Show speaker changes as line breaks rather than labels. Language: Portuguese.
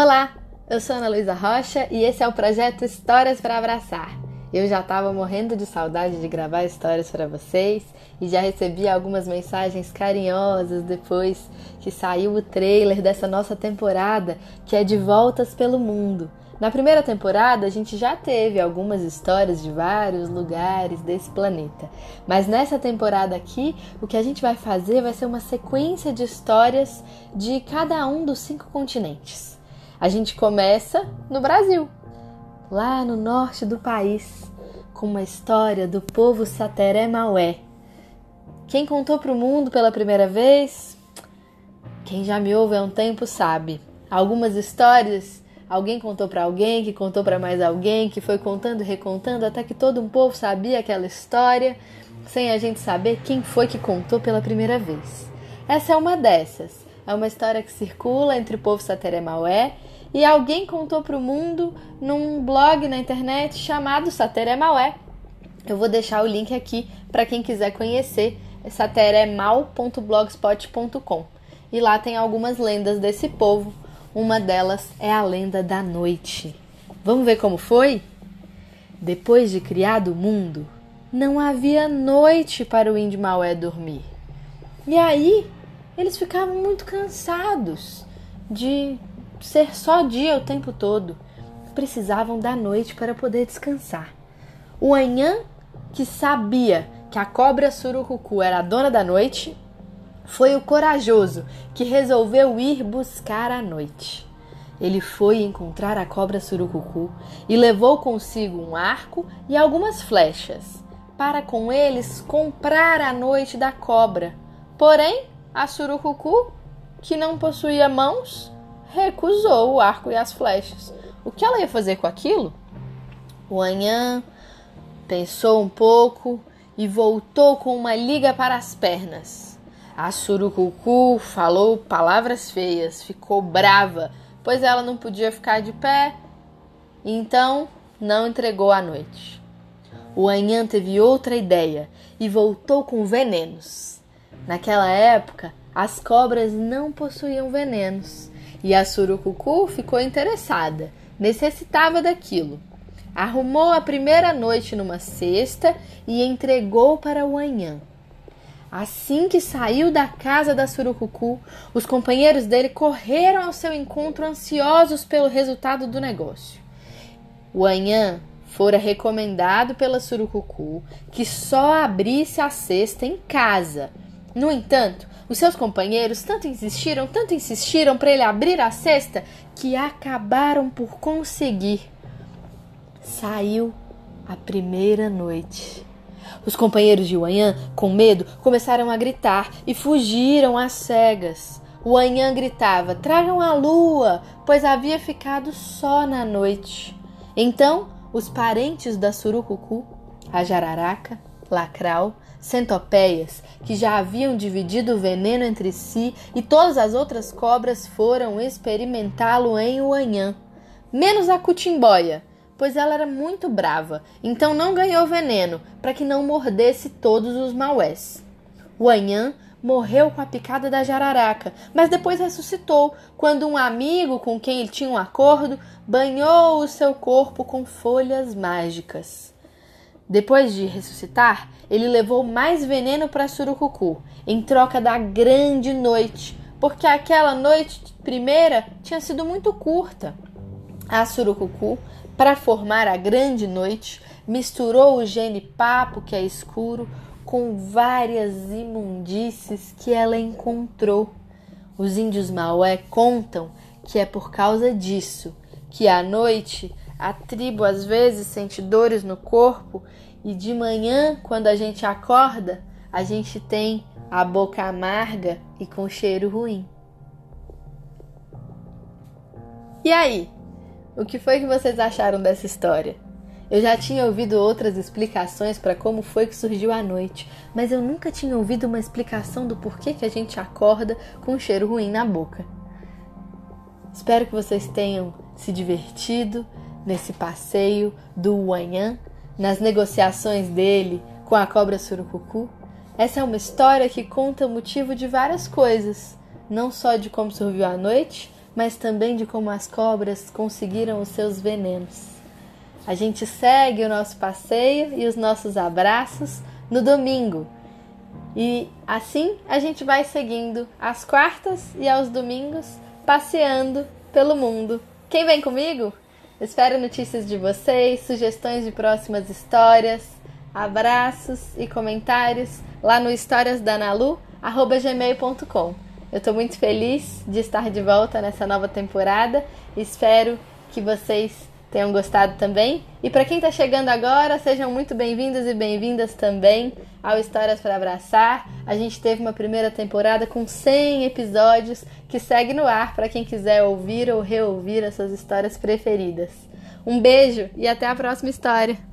Olá, eu sou Ana Luísa Rocha e esse é o projeto Histórias para Abraçar. Eu já estava morrendo de saudade de gravar histórias para vocês e já recebi algumas mensagens carinhosas depois que saiu o trailer dessa nossa temporada, que é de Voltas pelo Mundo. Na primeira temporada, a gente já teve algumas histórias de vários lugares desse planeta. Mas nessa temporada aqui, o que a gente vai fazer vai ser uma sequência de histórias de cada um dos cinco continentes. A gente começa no Brasil, lá no norte do país, com uma história do povo Sateré Maué. Quem contou para o mundo pela primeira vez? Quem já me ouve há um tempo sabe. Algumas histórias alguém contou para alguém, que contou para mais alguém, que foi contando e recontando até que todo um povo sabia aquela história, sem a gente saber quem foi que contou pela primeira vez. Essa é uma dessas. É uma história que circula entre o povo Sateré Maué e alguém contou para o mundo num blog na internet chamado Sateré Maué. Eu vou deixar o link aqui para quem quiser conhecer, é sateremal.blogspot.com. E lá tem algumas lendas desse povo. Uma delas é a lenda da noite. Vamos ver como foi? Depois de criado o mundo, não havia noite para o índio Maué dormir. E aí, eles ficavam muito cansados de ser só dia o tempo todo. Precisavam da noite para poder descansar. O Anhã, que sabia que a cobra surucucu era a dona da noite, foi o corajoso que resolveu ir buscar a noite. Ele foi encontrar a cobra surucucu e levou consigo um arco e algumas flechas, para com eles comprar a noite da cobra. Porém, a surucucu, que não possuía mãos, recusou o arco e as flechas. O que ela ia fazer com aquilo? O Anhã pensou um pouco e voltou com uma liga para as pernas. A surucucu falou palavras feias, ficou brava, pois ela não podia ficar de pé, então não entregou a noite. O Anhã teve outra ideia e voltou com venenos. Naquela época, as cobras não possuíam venenos e a surucucu ficou interessada, necessitava daquilo. Arrumou a primeira noite numa cesta e entregou para o anhã. Assim que saiu da casa da surucucu, os companheiros dele correram ao seu encontro ansiosos pelo resultado do negócio. O anhã fora recomendado pela surucucu que só abrisse a cesta em casa no entanto, os seus companheiros tanto insistiram, tanto insistiram para ele abrir a cesta que acabaram por conseguir. Saiu a primeira noite. Os companheiros de Wanhan, com medo, começaram a gritar e fugiram às cegas. O Wanhan gritava: Tragam a lua, pois havia ficado só na noite. Então, os parentes da Surucucu, a Jararaca, Lacral, centopeias, que já haviam dividido o veneno entre si, e todas as outras cobras foram experimentá-lo em Uanhã, menos a cutimboia, pois ela era muito brava, então não ganhou veneno para que não mordesse todos os maués. O Anhã morreu com a picada da jararaca, mas depois ressuscitou quando um amigo com quem ele tinha um acordo banhou o seu corpo com folhas mágicas. Depois de ressuscitar, ele levou mais veneno para Surucucu, em troca da grande noite, porque aquela noite primeira tinha sido muito curta. A Surucucu, para formar a grande noite, misturou o gene-papo, que é escuro, com várias imundícies que ela encontrou. Os índios Maué contam que é por causa disso que à noite a tribo às vezes sente dores no corpo e de manhã, quando a gente acorda, a gente tem a boca amarga e com cheiro ruim. E aí? O que foi que vocês acharam dessa história? Eu já tinha ouvido outras explicações para como foi que surgiu a noite, mas eu nunca tinha ouvido uma explicação do porquê que a gente acorda com um cheiro ruim na boca. Espero que vocês tenham se divertido nesse passeio do Wanhan nas negociações dele com a cobra surucucu. Essa é uma história que conta o motivo de várias coisas, não só de como surgiu a noite, mas também de como as cobras conseguiram os seus venenos. A gente segue o nosso passeio e os nossos abraços no domingo. E assim a gente vai seguindo às quartas e aos domingos, passeando pelo mundo. Quem vem comigo? Espero notícias de vocês, sugestões de próximas histórias, abraços e comentários lá no historiasdanalu@gmail.com. Eu estou muito feliz de estar de volta nessa nova temporada. Espero que vocês tenham gostado também. E para quem está chegando agora, sejam muito bem-vindos e bem-vindas também ao Histórias para Abraçar. A gente teve uma primeira temporada com 100 episódios que segue no ar para quem quiser ouvir ou reouvir as suas histórias preferidas. Um beijo e até a próxima história!